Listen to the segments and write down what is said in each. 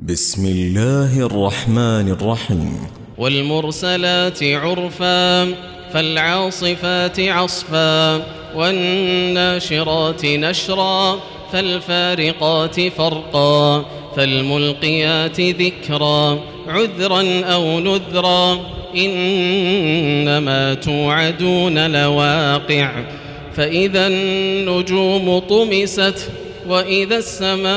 بسم الله الرحمن الرحيم. والمرسلات عرفا فالعاصفات عصفا والناشرات نشرا فالفارقات فرقا فالملقيات ذكرا عذرا أو نذرا إنما توعدون لواقع. فإذا النجوم طمست وإذا السماء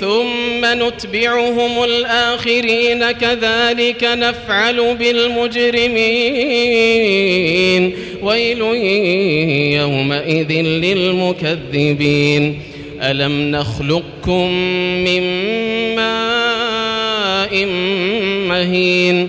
ثم نتبعهم الآخرين كذلك نفعل بالمجرمين. ويل يومئذ للمكذبين. ألم نخلقكم من ماء مهين؟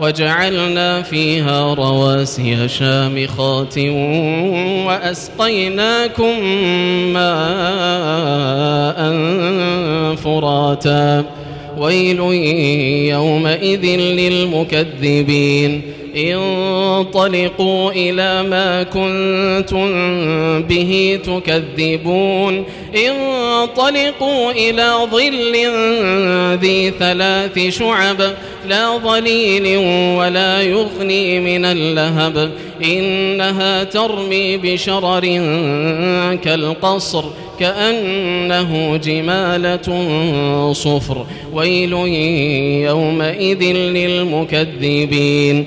وجعلنا فيها رواسي شامخات وأسقيناكم ماء فراتا. ويل يومئذ للمكذبين. انطلقوا إلى ما كنتم به تكذبون. انطلقوا إلى ظل ذي ثلاث شعب لا ظليل ولا يغني من اللهب. إنها ترمي بشرر كالقصر كأنه جمالة صفر. ويل يومئذ للمكذبين.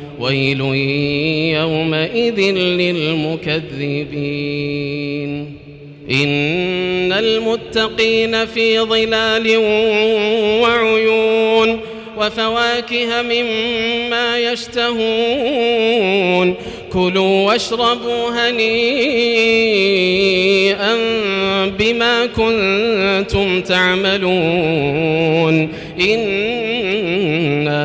ويل يومئذ للمكذبين. إن المتقين في ظلال وعيون وفواكه مما يشتهون. كلوا واشربوا هنيئا بما كنتم تعملون. إنا